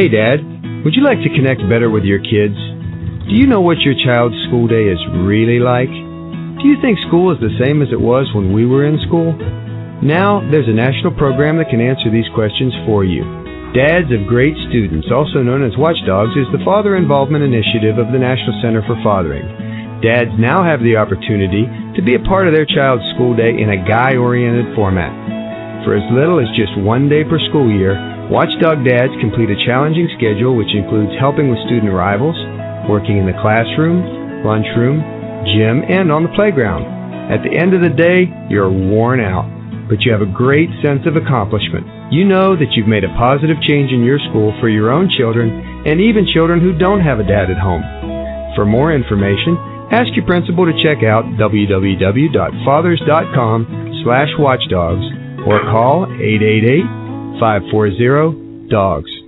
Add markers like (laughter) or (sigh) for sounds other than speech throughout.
Hey, Dad, would you like to connect better with your kids? Do you know what your child's school day is really like? Do you think school is the same as it was when we were in school? Now, there's a national program that can answer these questions for you. Dads of Great Students, also known as Watchdogs, is the Father Involvement Initiative of the National Center for Fathering. Dads now have the opportunity to be a part of their child's school day in a guy oriented format. For as little as just one day per school year, Watchdog Dads complete a challenging schedule which includes helping with student arrivals, working in the classroom, lunchroom, gym, and on the playground. At the end of the day, you're worn out, but you have a great sense of accomplishment. You know that you've made a positive change in your school for your own children and even children who don't have a dad at home. For more information, ask your principal to check out www.fathers.com slash watchdogs or call 888 540 Dogs.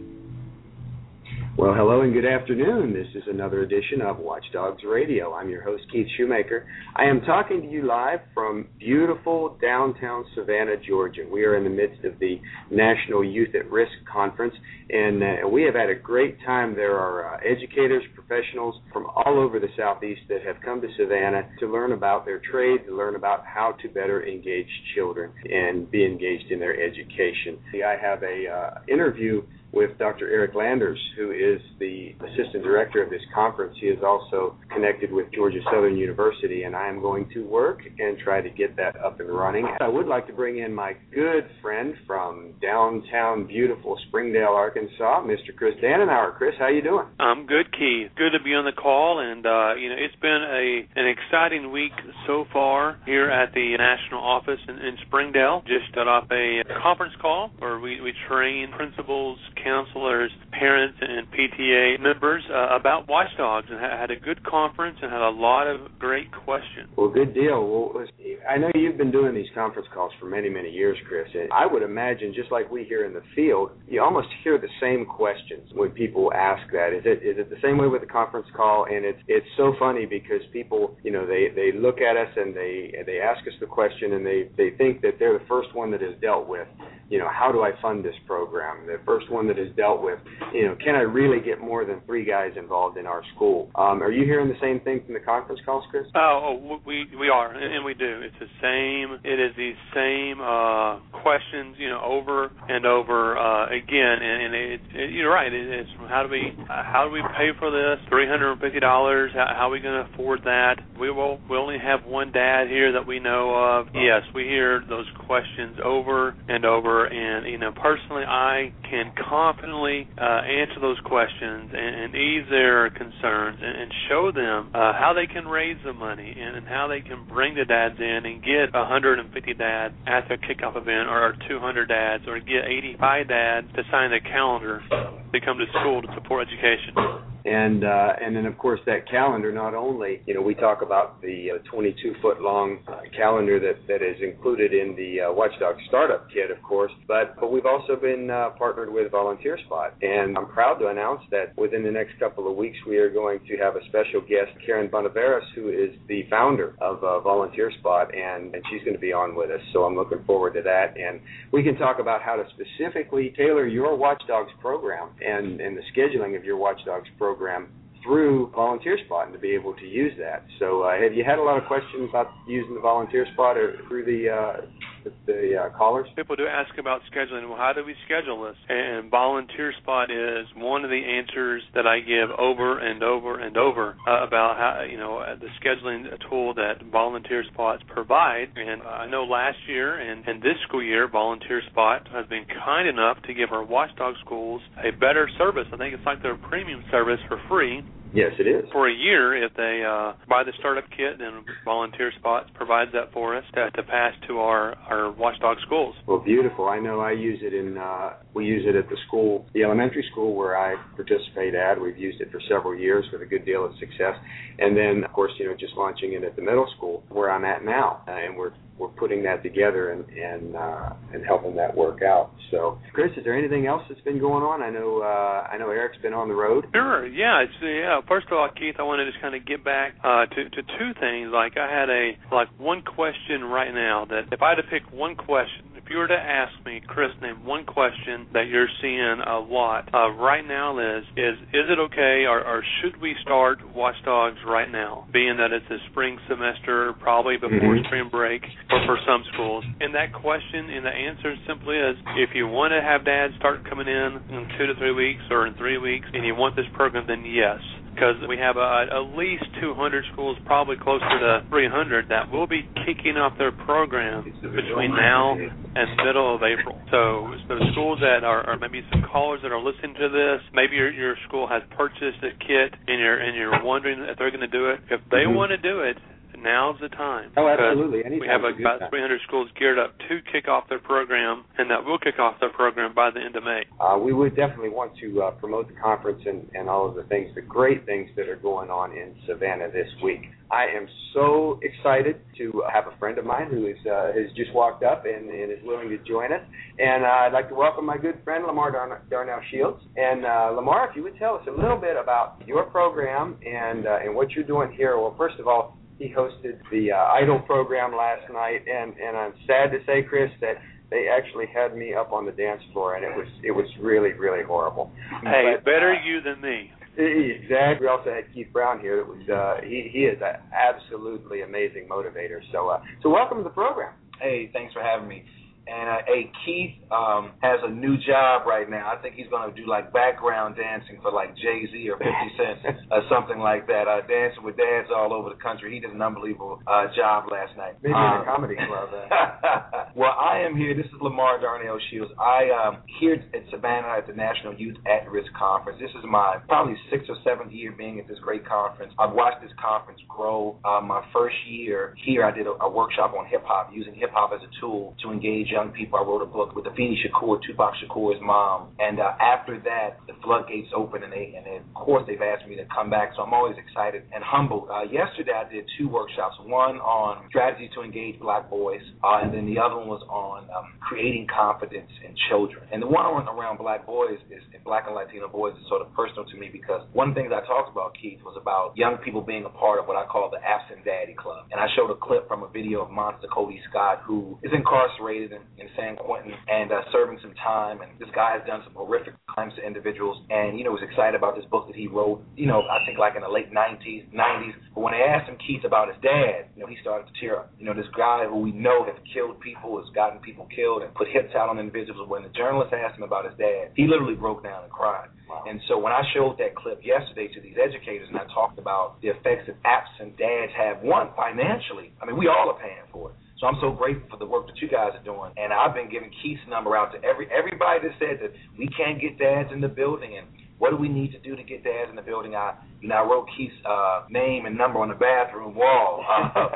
Well, hello and good afternoon. This is another edition of Watchdogs Radio. I'm your host, Keith Schumacher. I am talking to you live from beautiful downtown Savannah, Georgia. We are in the midst of the National Youth at Risk Conference, and uh, we have had a great time. There are uh, educators, professionals from all over the Southeast that have come to Savannah to learn about their trade, to learn about how to better engage children and be engaged in their education. See, I have a uh, interview with Dr. Eric Landers, who is the assistant director of this conference. He is also connected with Georgia Southern University, and I am going to work and try to get that up and running. I would like to bring in my good friend from downtown beautiful Springdale, Arkansas, Mr. Chris Danenhauer. Chris, how you doing? I'm good, Keith. Good to be on the call, and uh, you know it's been a an exciting week so far here at the national office in, in Springdale. Just got off a conference call where we we train principals counselors, parents, and PTA members uh, about watchdogs and had a good conference and had a lot of great questions. Well, good deal. Well, I know you've been doing these conference calls for many, many years, Chris. And I would imagine, just like we hear in the field, you almost hear the same questions when people ask that. Is it is it the same way with the conference call? And it's it's so funny because people, you know, they they look at us and they they ask us the question and they they think that they're the first one that is dealt with you know, how do I fund this program? The first one that is dealt with, you know, can I really get more than three guys involved in our school? Um, are you hearing the same thing from the conference calls, Chris? Oh, oh we we are, and we do. It's the same. It is the same uh, questions, you know, over and over uh, again. And, and it, it, you're right. It, it's how do we how do we pay for this? Three hundred and fifty dollars. How, how are we going to afford that? We will. We only have one dad here that we know of. Yes, we hear those questions over and over and you know, personally, I can confidently uh, answer those questions and, and ease their concerns and, and show them uh, how they can raise the money and, and how they can bring the dads in and get 150 dads at their kickoff event, or 200 dads, or get 85 dads to sign the calendar to come to school to support education and uh, and then of course that calendar not only you know we talk about the uh, 22 foot long uh, calendar that that is included in the uh, Watchdog startup kit of course but but we've also been uh, partnered with Volunteer Spot. And I'm proud to announce that within the next couple of weeks we are going to have a special guest Karen Bantuveris who is the founder of uh, Volunteer Spot and and she's going to be on with us. So I'm looking forward to that. And we can talk about how to specifically tailor your Watchdogs program and and the scheduling of your Watchdogs program program through Volunteer Spot and to be able to use that. So, uh, have you had a lot of questions about using the Volunteer Spot or through the uh, the uh, callers? People do ask about scheduling. Well, how do we schedule this? And Volunteer Spot is one of the answers that I give over and over and over uh, about how you know the scheduling tool that Volunteer Spots provide. And I know last year and, and this school year, Volunteer Spot has been kind enough to give our watchdog schools a better service. I think it's like their premium service for free Yes, it is. For a year, if they uh, buy the startup kit, and Volunteer Spots provides that for us to, to pass to our our watchdog schools. Well, beautiful. I know I use it in uh, we use it at the school, the elementary school where I participate at. We've used it for several years with a good deal of success, and then of course you know just launching it at the middle school where I'm at now, uh, and we're we're putting that together and and uh, and helping that work out. So, Chris, is there anything else that's been going on? I know uh, I know Eric's been on the road. Sure. Yeah. It's yeah. First of all, Keith, I wanted to just kind of get back uh, to to two things. Like I had a like one question right now that if I had to pick one question, if you were to ask me, Chris, name one question that you're seeing a lot uh, right now is is is it okay or, or should we start Watchdogs right now? Being that it's a spring semester, probably before mm-hmm. spring break, or for some schools. And that question and the answer simply is if you want to have dads start coming in in two to three weeks or in three weeks, and you want this program, then yes because we have uh, at least 200 schools, probably closer to 300, that will be kicking off their program between now and middle of April. So, so schools that are, or maybe some callers that are listening to this, maybe your your school has purchased a kit and you're and you're wondering if they're going to do it. If they mm-hmm. want to do it, now's the time. Oh, absolutely. we have about 300 schools geared up to kick off their program, and that will kick off their program by the end of May. Uh, we would definitely want to uh, promote the conference and, and all of the things, the great things that are going on in Savannah this week. I am so excited to have a friend of mine who is, uh, has just walked up and, and is willing to join us. And uh, I'd like to welcome my good friend LaMarr Darnell Shields. And uh, LaMarr, if you would tell us a little bit about your program and uh, and what you're doing here. Well, first of all, he hosted the uh, Idol program last night, and and I'm sad to say, Chris, that they actually had me up on the dance floor, and it was it was really really horrible. Hey, but, better uh, you than me. Exactly. We also had Keith Brown here. That was uh, he he is an absolutely amazing motivator. So uh, so welcome to the program. Hey, thanks for having me. And uh, hey, Keith um, has a new job right now. I think he's going to do like background dancing for like Jay Z or (laughs) 50 Cent or something like that. Uh, dancing with dads all over the country. He did an unbelievable uh, job last night. Maybe um, in a um, comedy club. (laughs) well, I am here. This is LaMarr Darnell Shields. I am um, here at Savannah at the National Youth at Risk Conference. This is my probably sixth or seventh year being at this great conference. I've watched this conference grow. Uh, my first year here, I did a, a workshop on hip hop, using hip hop as a tool to engage young people. I wrote a book with Afeni Shakur, Tupac Shakur's mom, and uh, after that, the floodgates opened, and they and then, of course they've asked me to come back. So I'm always excited and humbled. Uh, yesterday I did two workshops, one on strategy to engage Black boys, uh, and then the other one was on um, creating confidence in children. And the one around Black boys is Black and Latino boys is sort of personal to me because one of the things I talked about, Keith, was about young people being a part of what I call the Absent Daddy Club. And I showed a clip from a video of Monster Kody Scott, who is incarcerated in, in San Quentin and uh, serving some time. And this guy has done some horrific crimes to individuals, and you know was excited about this book that he wrote. You know, I think like in the late '90s, '90s. But when they asked him Keith about his dad, you know, he started to tear up. You know, this guy who we know has killed people, has gotten people killed, and put hits out on individuals. When the journalist asked him about his dad, he literally broke down and cried. Wow. And so when I showed that clip yesterday to these educators, and I talked about the effects that absent dads have, one financially. I mean, we all are paying for it. So I'm so grateful for the work that you guys are doing. And I've been giving Keith's number out to every everybody that said that we can't get dads in the building and what do we need to do to get dads in the building? I, you know, I wrote Keith's uh, name and number on the bathroom wall, uh,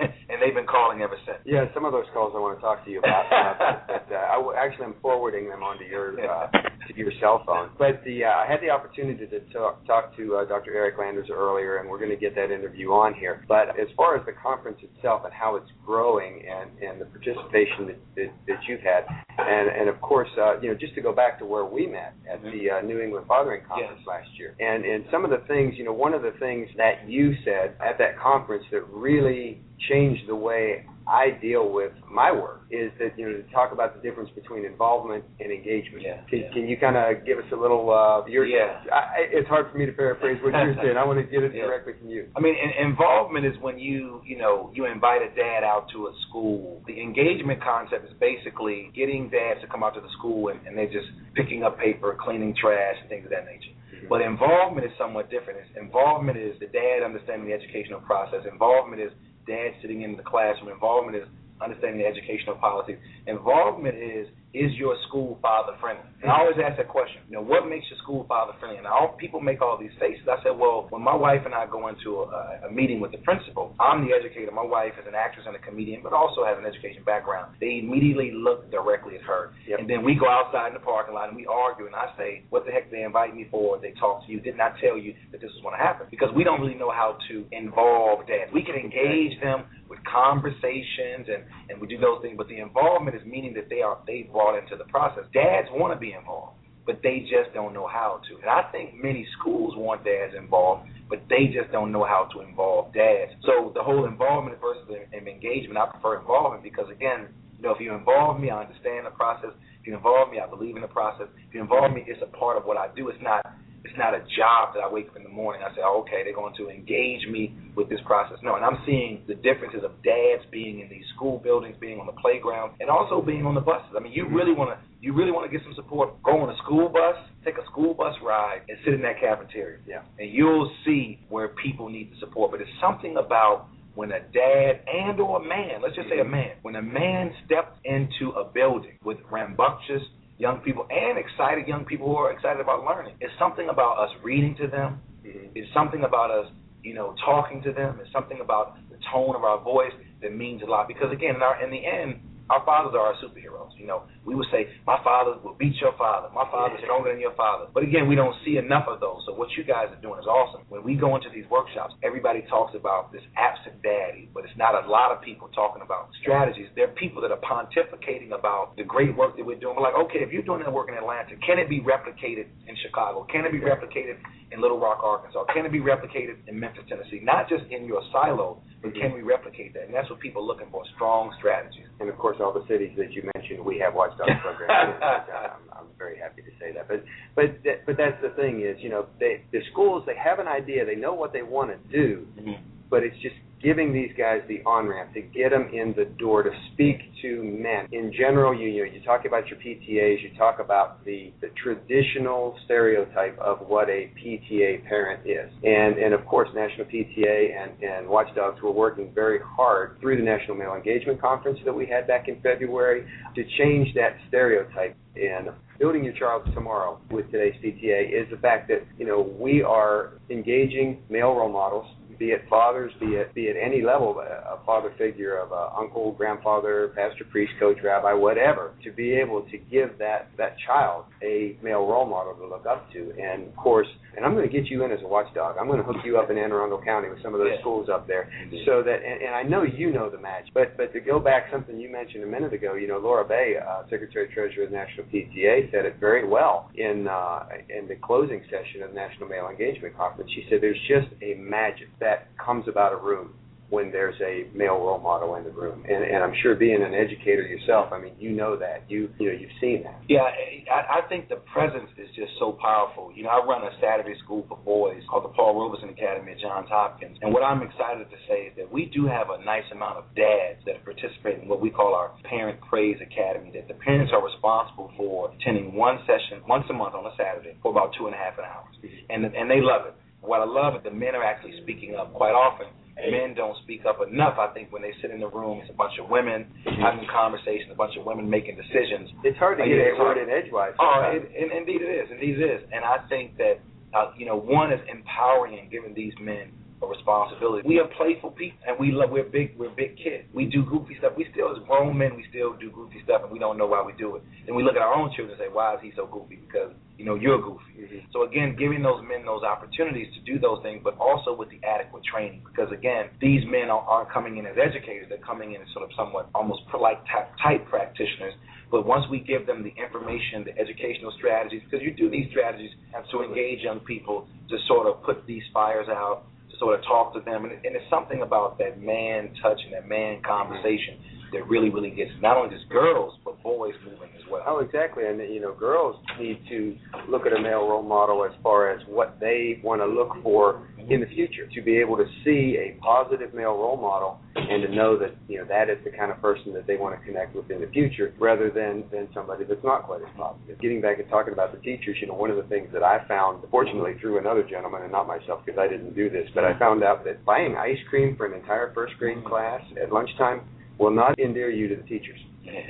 (laughs) and they've been calling ever since. Yeah, some of those calls I want to talk to you about, uh, (laughs) but uh, I w- actually I'm forwarding them onto your uh, to your cell phone. But the uh, I had the opportunity to talk, talk to uh, Dr. Eric Landers earlier, and we're going to get that interview on here. But as far as the conference itself and how it's growing and, and the participation that, that, that you've had, and, and of course, uh, you know, just to go back to where we met at the uh, New England Conference yes. last year, and and some of the things, you know, one of the things that you said at that conference that really changed the way I deal with my work is that you know to talk about the difference between involvement and engagement. Yeah, can, yeah. can you kind of give us a little? Uh, your, yeah. I, it's hard for me to paraphrase what you're saying. I want to get it (laughs) yeah. directly from you. I mean, in, involvement is when you you know you invite a dad out to a school. The engagement concept is basically getting dads to come out to the school and, and they're just picking up paper, cleaning trash, and things of that nature. Mm-hmm. But involvement is somewhat different. It's, involvement is the dad understanding the educational process. Involvement is dad sitting in the classroom. Involvement is understanding the educational policies. Involvement is is your school father friendly? And I always ask that question. You know, what makes your school father friendly? And all people make all these faces. I said, well, when my wife and I go into a, a meeting with the principal, I'm the educator. My wife is an actress and a comedian, but also has an education background. They immediately look directly at her, yep. and then we go outside in the parking lot and we argue. And I say, what the heck did they invite me for? They talk to you. Did not tell you that this was going to happen because we don't really know how to involve dads. We can engage them with conversations and and we do those things, but the involvement is meaning that they are they brought into the process. Dads want to be involved, but they just don't know how to. And I think many schools want dads involved, but they just don't know how to involve dads. So the whole involvement versus engagement, I prefer involvement because again, You know, if you involve me, I understand the process. If you involve me, I believe in the process. If you involve me, it's a part of what I do. It's not it's not a job that I wake up in the morning. I say, oh, okay, they're going to engage me with this process. No, and I'm seeing the differences of dads being in these school buildings, being on the playground, and also being on the buses. I mean, you really want to you really want to get some support. Go on a school bus, take a school bus ride, and sit in that cafeteria. Yeah, and you'll see where people need the support. But it's something about when a dad and or a man, let's just say a mm-hmm. man, when a man steps into a building with rambunctious young people and excited young people who are excited about learning. It's something about us reading to them. Mm-hmm. It's something about us, you know, talking to them. It's something about the tone of our voice that means a lot. Because again, in, our, in the end, our fathers are our superheroes. You know, we would say, my father will beat your father. My father is stronger than your father. But again, we don't see enough of those. So what you guys are doing is awesome. When we go into these workshops, everybody talks about this absent daddy, but it's not a lot of people talking about strategies. There are people that are pontificating about the great work that we're doing. We're like, okay, if you're doing that work in Atlanta, can it be replicated in Chicago? Can it be replicated in Little Rock, Arkansas? Can it be replicated in Memphis, Tennessee? Not just in your silo, but can we replicate that? And that's what people are looking for, strong strategies. And of course, all the cities that you mentioned, we have Watchdog (laughs) programs. I'm, I'm very happy to say that. But but but that's the thing is, you know, they the schools they have an idea, they know what they want to do, mm-hmm. but it's just giving these guys the on ramp to get them in the door to speak to men. In general, you you, know, you talk about your PTAs, you talk about the, the traditional stereotype of what a PTA parent is. And and of course National PTA and, and Watchdogs were working very hard through the National Male Engagement Conference that we had back in February to change that stereotype and building your child tomorrow with today's PTA is the fact that you know we are engaging male role models be it fathers, be it be it any level, a, father figure of a uncle, grandfather, pastor, priest, coach, rabbi, whatever, to be able to give that that child a male role model to look up to. And of course, and I'm going to get you in as a watchdog. I'm going to hook you up in Anne Arundel County with some of those yeah. schools up there, so that and, and I know you know the match. But but to go back something you mentioned a minute ago, you know Laura Bay, uh, Secretary Treasurer of the National PTA, said it very well in uh, in the closing session of the National Male Engagement Conference. She said there's just a magic that comes about a room when there's a male role model in the room. And, and I'm sure being an educator yourself, I mean, you know that. You you know you've seen that. Yeah, I, I think the presence is just so powerful. You know, I run a Saturday school for boys called the Paul Robeson Academy at Johns Hopkins, and what I'm excited to say is that we do have a nice amount of dads that participate in what we call our Parent Praise Academy. That the parents are responsible for attending one session once a month on a Saturday for about two and a half hours, and and they love it. What I love is the men are actually speaking up quite often men don't speak up enough. I think when they sit in the room, it's a bunch of women having conversations, a bunch of women making decisions. It's hard to get it word in edgewise. Oh, it, and, indeed it is. Indeed it is. And I think that uh, you know, one is empowering and giving these men a responsibility. We are playful people, and we love. We're big. We're big kids. We do goofy stuff. We still, as grown men, we still do goofy stuff, and we don't know why we do it. And we look at our own children and say, "Why is he so goofy?" Because you know you're goofy. Mm-hmm. So again, giving those men those opportunities to do those things, but also with the adequate training, because again, these men are, aren't coming in as educators. They're coming in as sort of somewhat almost like type type practitioners. But once we give them the information, the educational strategies, because you do these strategies to engage young people to sort of put these fires out to sort of talk to them. And, and it's something about that man touch and that man conversation that really, really gets not only just girls but boys moving as well. Oh, exactly. And you know, girls need to look at a male role model as far as what they want to look for in the future. To be able to see a positive male role model and to know that you know that is the kind of person that they want to connect with in the future, rather than than somebody that's not quite as positive. Getting back and talking about the teachers, you know, one of the things that I found, fortunately through another gentleman and not myself because I didn't do this, but I found out that buying ice cream for an entire first grade class at lunchtime will not endear you to the teachers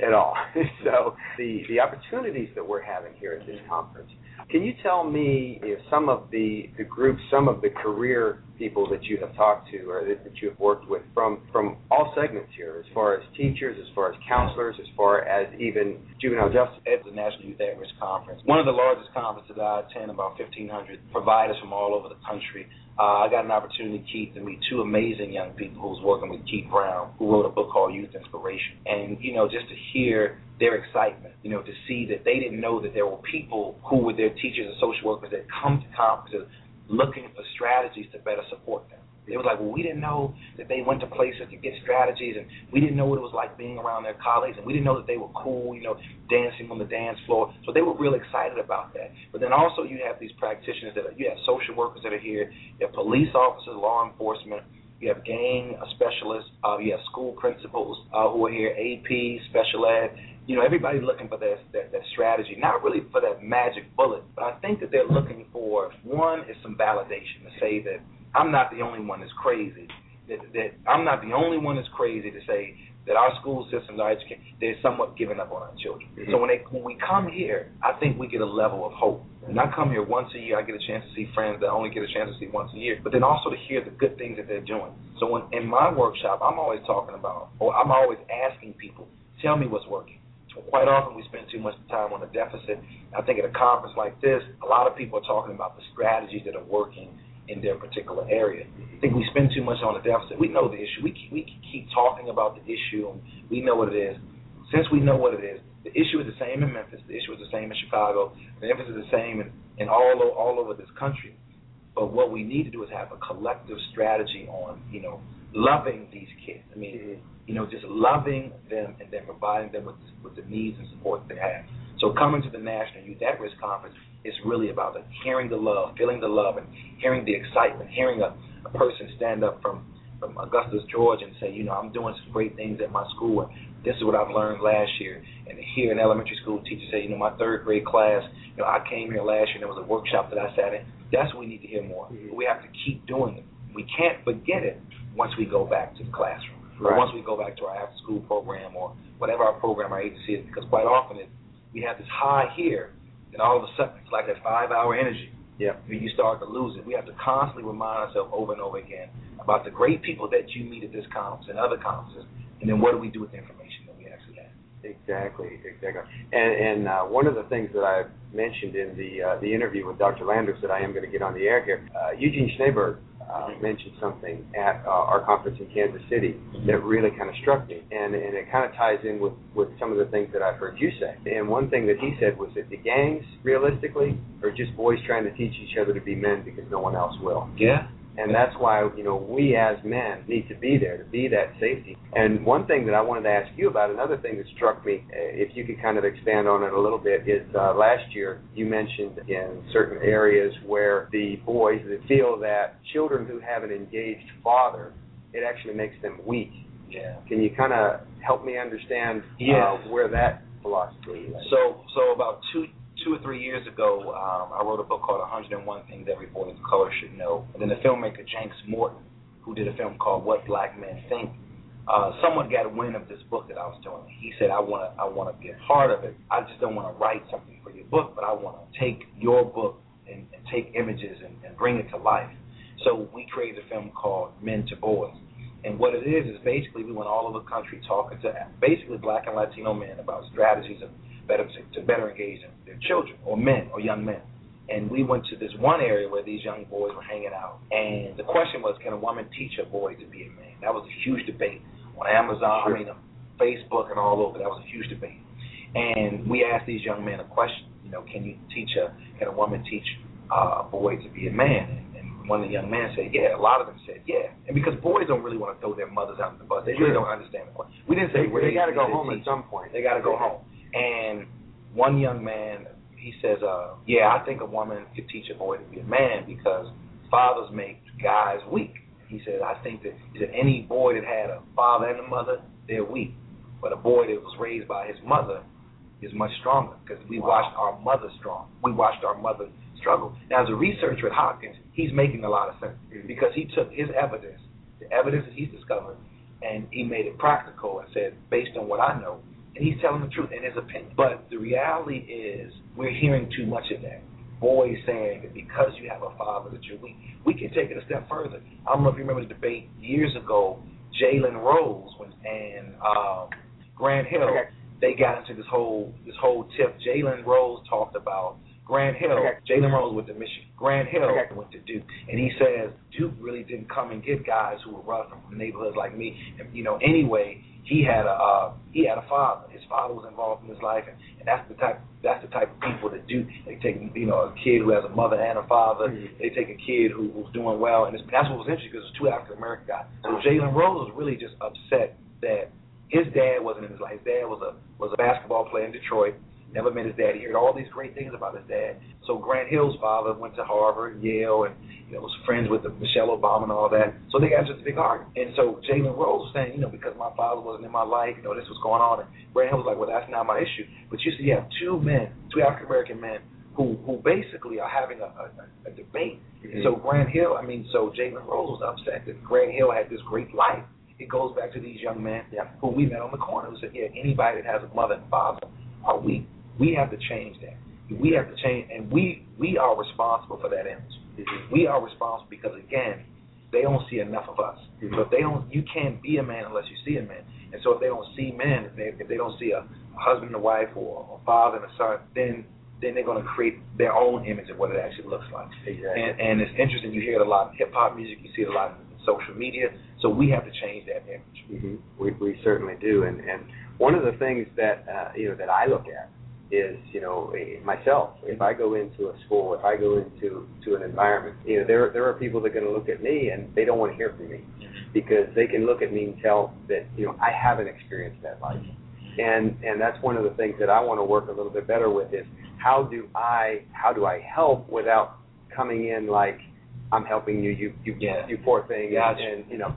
at all. (laughs) so the the opportunities that we're having here at this conference. Can you tell me if some of the, the groups, some of the career people that you have talked to or that, you have worked with from from all segments here, as far as teachers, as far as counselors, as far as even juvenile justice? At the National Youth At Risk Conference, one of the largest conferences I attend, about 1,500 providers from all over the country uh, I got an opportunity, Keith, to meet two amazing young people who was working with Keith Brown, who wrote a book called Youth Inspiration. And, you know, just to hear their excitement, you know, to see that they didn't know that there were people who were their teachers and social workers that come to conferences looking for strategies to better support them. It was like, well, we didn't know that they went to places to get strategies, and we didn't know what it was like being around their colleagues, and we didn't know that they were cool, you know, dancing on the dance floor. So they were real excited about that. But then also you have these practitioners that are, you have social workers that are here, you have police officers, law enforcement, you have gang specialists, uh, you have school principals uh, who are here, AP, special ed. You know, everybody's looking for that, that that strategy, not really for that magic bullet, but I think that they're looking for one is some validation to say that I'm not the only one that's crazy. That, that I'm not the only one that's crazy to say that our school systems, our education, they're somewhat giving up on our children. Mm-hmm. So when they when we come here, I think we get a level of hope. When I come here once a year, I get a chance to see friends that I only get a chance to see once a year, but then also to hear the good things that they're doing. So when in my workshop, I'm always talking about, or I'm always asking people, tell me what's working quite often we spend too much time on the deficit. I think at a conference like this, a lot of people are talking about the strategies that are working in their particular area. I think we spend too much on the deficit. We know the issue. We we keep talking about the issue, and we know what it is. Since we know what it is, the issue is the same in Memphis. The issue is the same in Chicago. The emphasis is the same in, in all all over this country. But what we need to do is have a collective strategy on, you know, loving these kids. I mean, mm-hmm. you know, just loving them and then providing them with with the needs and support they have. So coming to the National Youth at Risk Conference is really about the, hearing the love, feeling the love, and hearing the excitement, hearing a, a person stand up from from Augusta, Georgia, and say, you know, I'm doing some great things at my school, and this is what I've learned last year. And to hear an elementary school teacher say, you know, my third grade class, you know, I came here last year and there was a workshop that I sat in. That's what we need to hear more. Mm-hmm. We have to keep doing it. We can't forget it once we go back to the classroom. Right. Or once we go back to our after school program or whatever our program our agency is, because quite often it, we have this high here, and all of a sudden it's like that five hour energy. Yeah. You start to lose it. We have to constantly remind ourselves over and over again about the great people that you meet at this conference and other conferences, and then what do we do with the information that we actually have. Exactly, exactly. And and uh, one of the things that I mentioned in the uh, the interview with Dr. Landers that I am going to get on the air here, uh, Eugene Schneeberg uh, mentioned something at uh, our conference in Kansas City that really kind of struck me, and and it kind of ties in with with some of the things that I've heard you say. And one thing that he said was that the gangs, realistically, are just boys trying to teach each other to be men because no one else will. Yeah and that's why you know we as men need to be there to be that safety. And one thing that I wanted to ask you about, another thing that struck me, uh, if you could kind of expand on it a little bit, is uh, last year you mentioned in certain areas where the boys that feel that children who have an engaged father, it actually makes them weak. Yeah. Can you kind of help me understand yeah. uh, where that philosophy is? So, so about two two or three years ago, um, I wrote a book called 101 Things Every Boy of Color Should Know. And then the filmmaker Janks Morton, who did a film called What Black Men Think, uh, someone got wind of this book that I was doing. He said, "I want to, I want to be a part of it. I just don't want to write something for your book, but I want to take your book and, and take images and, and bring it to life." So we created a film called Men to Boys. And what it is is basically we went all over the country talking to basically black and Latino men about strategies of better to, to better engage their children or men or young men. And we went to this one area where these young boys were hanging out. And the question was, can a woman teach a boy to be a man? That was a huge debate on Amazon, sure. I mean, on Facebook and all over. That was a huge debate. And we asked these young men a question. You know, can you teach a can a woman teach uh, a boy to be a man? And, and one of the young men said, yeah. A lot of them said, yeah. And because boys don't really want to throw their mothers out the bus, they really don't understand the point. We didn't say they, they got to go home teach. at some point. They got to go home. And one young man, he says, uh, yeah, I think a woman could teach a boy to be a man because fathers make guys weak. He said, I think that, he said, any boy that had a father and a mother, they're weak. But a boy that was raised by his mother is much stronger because we wow. watched our mother strong. We watched our mother struggle. Now, as a researcher at Hopkins, he's making a lot of sense because he took his evidence, the evidence that he's discovered, and he made it practical and said, based on what I know, and he's telling the truth in his opinion. But the reality is, we're hearing too much of that. Boys saying that because you have a father that you're weak. We can take it a step further. I don't know if you remember the debate years ago. Jalen Rose when, and um, Grant Hill, they got into this whole this whole tip. Jalen Rose talked about Grant Hill. Jalen Rose went to Michigan. Grant Hill went to Duke, and he says Duke really didn't come and get guys who were rough from neighborhoods like me. And you know, anyway, he had a uh, he had a father. His father was involved in his life, and, and that's the type that's the type of people that do. They take you know a kid who has a mother and a father. Mhm. They take a kid who was doing well, and it's, that's what was interesting because it's two African American guys. So Jalen Rose was really just upset that his dad wasn't in his life. His dad was a was a basketball player in Detroit. Never met his dad. He heard all these great things about his dad. So Grant Hill's father went to Harvard, Yale, and you know was friends with the, Michelle Obama and all that. So they got into a big argument. And so Jalen Rose was saying, you know, because my father wasn't in my life, you know, this was going on. And Grant Hill was like, well, that's not my issue. But you see, you have two men, two African American men, who who basically are having a, a, a debate. And so Grant Hill, I mean, so Jalen Rose was upset that Grant Hill had this great life. It goes back to these young men Yeah. who we met on the corner who said, yeah, anybody that has a mother and father are weak. We have to change that. We have to change, and we we are responsible for that image. We are responsible because again, they don't see enough of us. So if they don't, you can't be a man unless you see a man. And so if they don't see men, if they, if they don't see a, a husband and a wife or a father and a son, then then they're going to create their own image of what it actually looks like. Exactly. And, and it's interesting. You hear it a lot in hip hop music. You see it a lot in social media. So we have to change that image. hmm We we certainly do, and and one of the things that uh, you know that I look at is you know myself. If I go into a school, if I go into to an environment, you know there there are people that are going to look at me and they don't want to hear from me because they can look at me and tell that you know I haven't experienced that life, and and that's one of the things that I want to work a little bit better with is how do I how do I help without coming in like I'm helping you you you Yeah. you poor thing Gotcha. and, and you know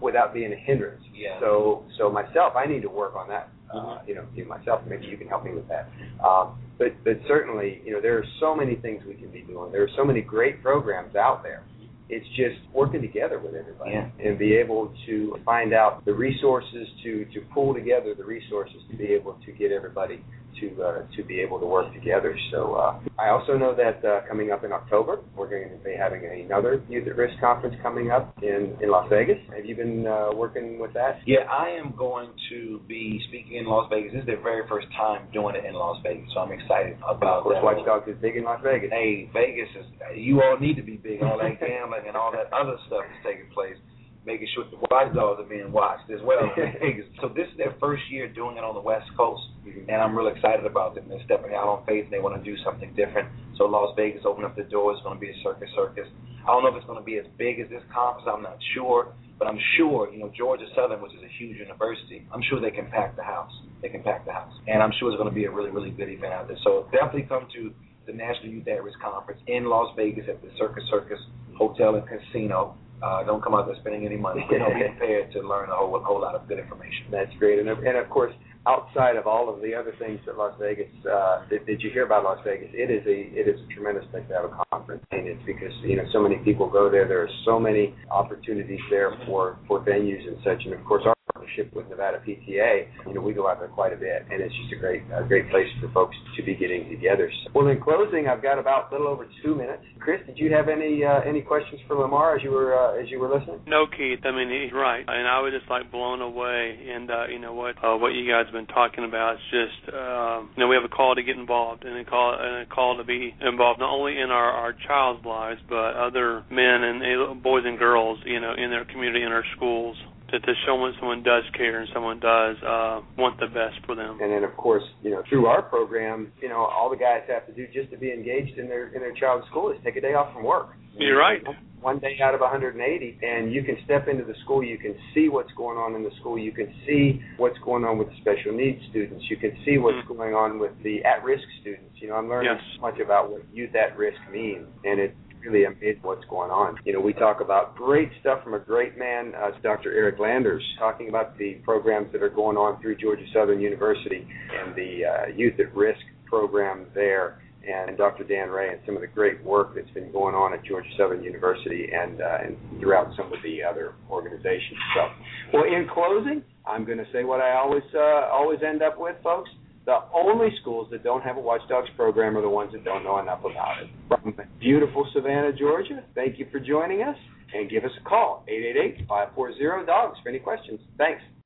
without being a hindrance. Yeah. So so myself, I need to work on that. Uh, you know, you myself. Maybe you can help me with that. Um, but but certainly, you know, there are so many things we can be doing. There are so many great programs out there. It's just working together with everybody Yeah. and be able to find out the resources to to pull together the resources to be able to get everybody to uh, to be able to work together. So uh, I also know that uh, coming up in October, we're going to be having another Youth at Risk conference coming up in in Las Vegas. Have you been uh, working with that? Yeah, I am going to be speaking in Las Vegas. This is their very first time doing it in Las Vegas, so I'm excited about Of course, that. Watchdogs is big in Las Vegas. Hey, Vegas is. You all need to be big. All that gambling and all that other stuff is taking place. Making sure the watchdogs are being watched as well. (laughs) So this is their first year doing it on the West Coast, Mhm. and I'm real excited about them. They're stepping out on faith, and they want to do something different. So Las Vegas opened up the doors. It's going to be a circus circus. I don't know if it's going to be as big as this conference. I'm not sure, but I'm sure you know Georgia Southern, which is a huge university. I'm sure they can pack the house. They can pack the house, and I'm sure it's going to be a really really good event out there. So definitely come to the National Youth at Risk Conference in Las Vegas at the Circus Circus Hotel and Casino. Uh, don't come out there spending any money. (laughs) You know, be prepared to learn a whole a whole lot of good information. That's great, and and of course, outside of all of the other things that Las Vegas, uh, that, that you hear about Las Vegas, it is a it is a tremendous place to have a conference, and it's because you know so many people go there. There are so many opportunities there for for venues and such, and of course our partnership with Nevada PTA, you know we go out there quite a bit, and it's just a great a great place for folks to be getting together. So, well, in closing, I've got about a little over two minutes. Chris, did you have any uh, any questions for LaMarr as you were uh, as you were listening? No, Keith. I mean, he's right, and I was just like blown away. And uh, you know what? Uh, what you guys have been talking about is just, um, you know, we have a call to get involved, and a call and a call to be involved not only in our our child's lives, but other men and boys and girls, you know, in their community, in our schools. To, to show when someone does care and someone does uh, want the best for them. And then, of course, you know, through our program, you know, all the guys have to do just to be engaged in their in their child's school is take a day off from work. You're right. One day out of 180, and you can step into the school. You can see what's going on in the school. You can see what's going on with the special needs students. You can see what's Mhm. going on with the at-risk students. You know, I'm learning Yes. so much about what youth at risk means, and it really amazing what's going on. You know, we talk about great stuff from a great man, uh, Dr. Eric Landers, talking about the programs that are going on through Georgia Southern University and the uh, Youth at Risk program there, and Dr. Dan Ray and some of the great work that's been going on at Georgia Southern University and, uh, and throughout some of the other organizations. So, well, in closing, I'm going to say what I always uh, always end up with, folks. The only schools that don't have a Watchdogs program are the ones that don't know enough about it. From beautiful Savannah, Georgia, thank you for joining us, and give us a call, 888-540-DOGS for any questions. Thanks.